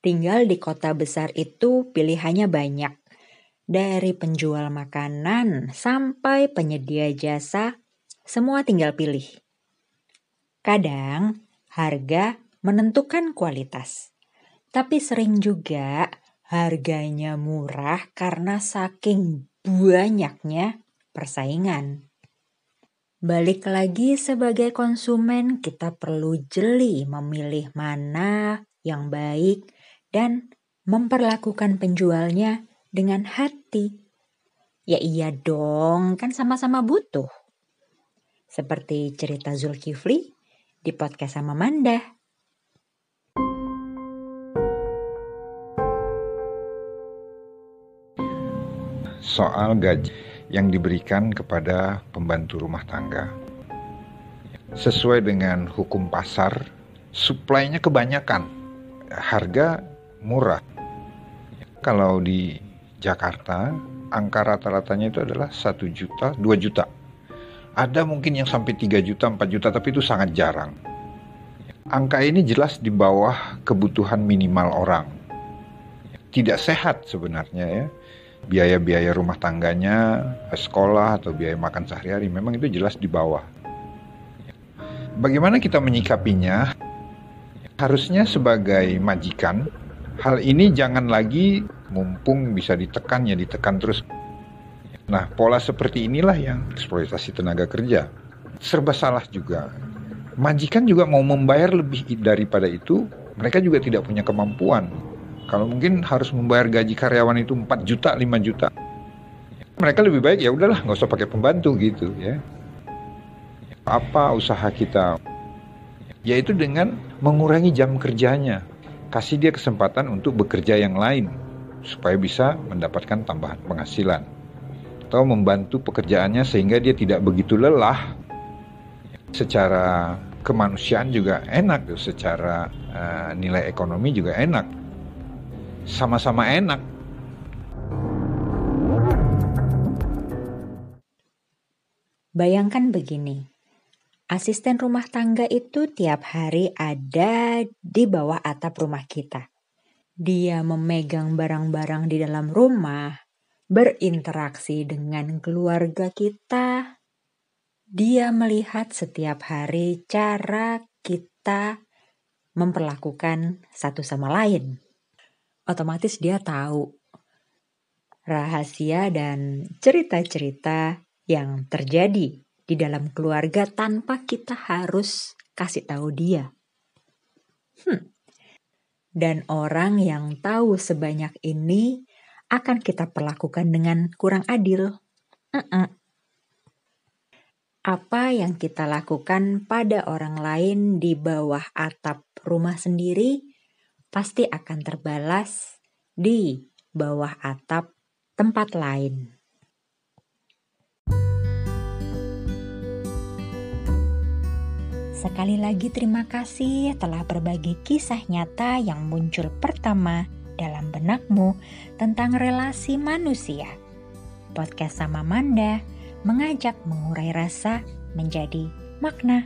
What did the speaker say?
Tinggal di kota besar itu pilihannya banyak. Dari penjual makanan sampai penyedia jasa, semua tinggal pilih. Kadang harga menentukan kualitas, tapi sering juga harganya murah karena saking banyaknya persaingan. Balik lagi sebagai konsumen, kita perlu jeli memilih mana yang baik dan memperlakukan penjualnya dengan hati. Ya iya dong, kan sama-sama butuh. Seperti cerita Zulkifli di podcast sama Manda. Soal gaji yang diberikan kepada pembantu rumah tangga. Sesuai dengan hukum pasar, suplainya kebanyakan, harga murah. Kalau di Jakarta, angka rata-ratanya itu adalah 1 juta, 2 juta. Ada mungkin yang sampai 3 juta, 4 juta, tapi itu sangat jarang. Angka ini jelas di bawah kebutuhan minimal orang. Tidak sehat sebenarnya ya biaya-biaya rumah tangganya, sekolah atau biaya makan sehari-hari memang itu jelas di bawah. Bagaimana kita menyikapinya? Harusnya sebagai majikan, hal ini jangan lagi mumpung bisa ditekan ya ditekan terus. Nah, pola seperti inilah yang eksploitasi tenaga kerja. Serba salah juga. Majikan juga mau membayar lebih daripada itu, mereka juga tidak punya kemampuan kalau mungkin harus membayar gaji karyawan itu 4 juta, 5 juta. Mereka lebih baik ya udahlah nggak usah pakai pembantu gitu ya. Apa usaha kita? Yaitu dengan mengurangi jam kerjanya. Kasih dia kesempatan untuk bekerja yang lain supaya bisa mendapatkan tambahan penghasilan. Atau membantu pekerjaannya sehingga dia tidak begitu lelah. Secara kemanusiaan juga enak, secara uh, nilai ekonomi juga enak sama-sama enak. Bayangkan begini, asisten rumah tangga itu tiap hari ada di bawah atap rumah kita. Dia memegang barang-barang di dalam rumah, berinteraksi dengan keluarga kita. Dia melihat setiap hari cara kita memperlakukan satu sama lain otomatis dia tahu rahasia dan cerita-cerita yang terjadi di dalam keluarga tanpa kita harus kasih tahu dia. Hmm. Dan orang yang tahu sebanyak ini akan kita perlakukan dengan kurang adil. Uh -uh. Apa yang kita lakukan pada orang lain di bawah atap rumah sendiri pasti akan terbalas di bawah atap tempat lain. Sekali lagi terima kasih telah berbagi kisah nyata yang muncul pertama dalam benakmu tentang relasi manusia. Podcast sama Manda mengajak mengurai rasa menjadi makna.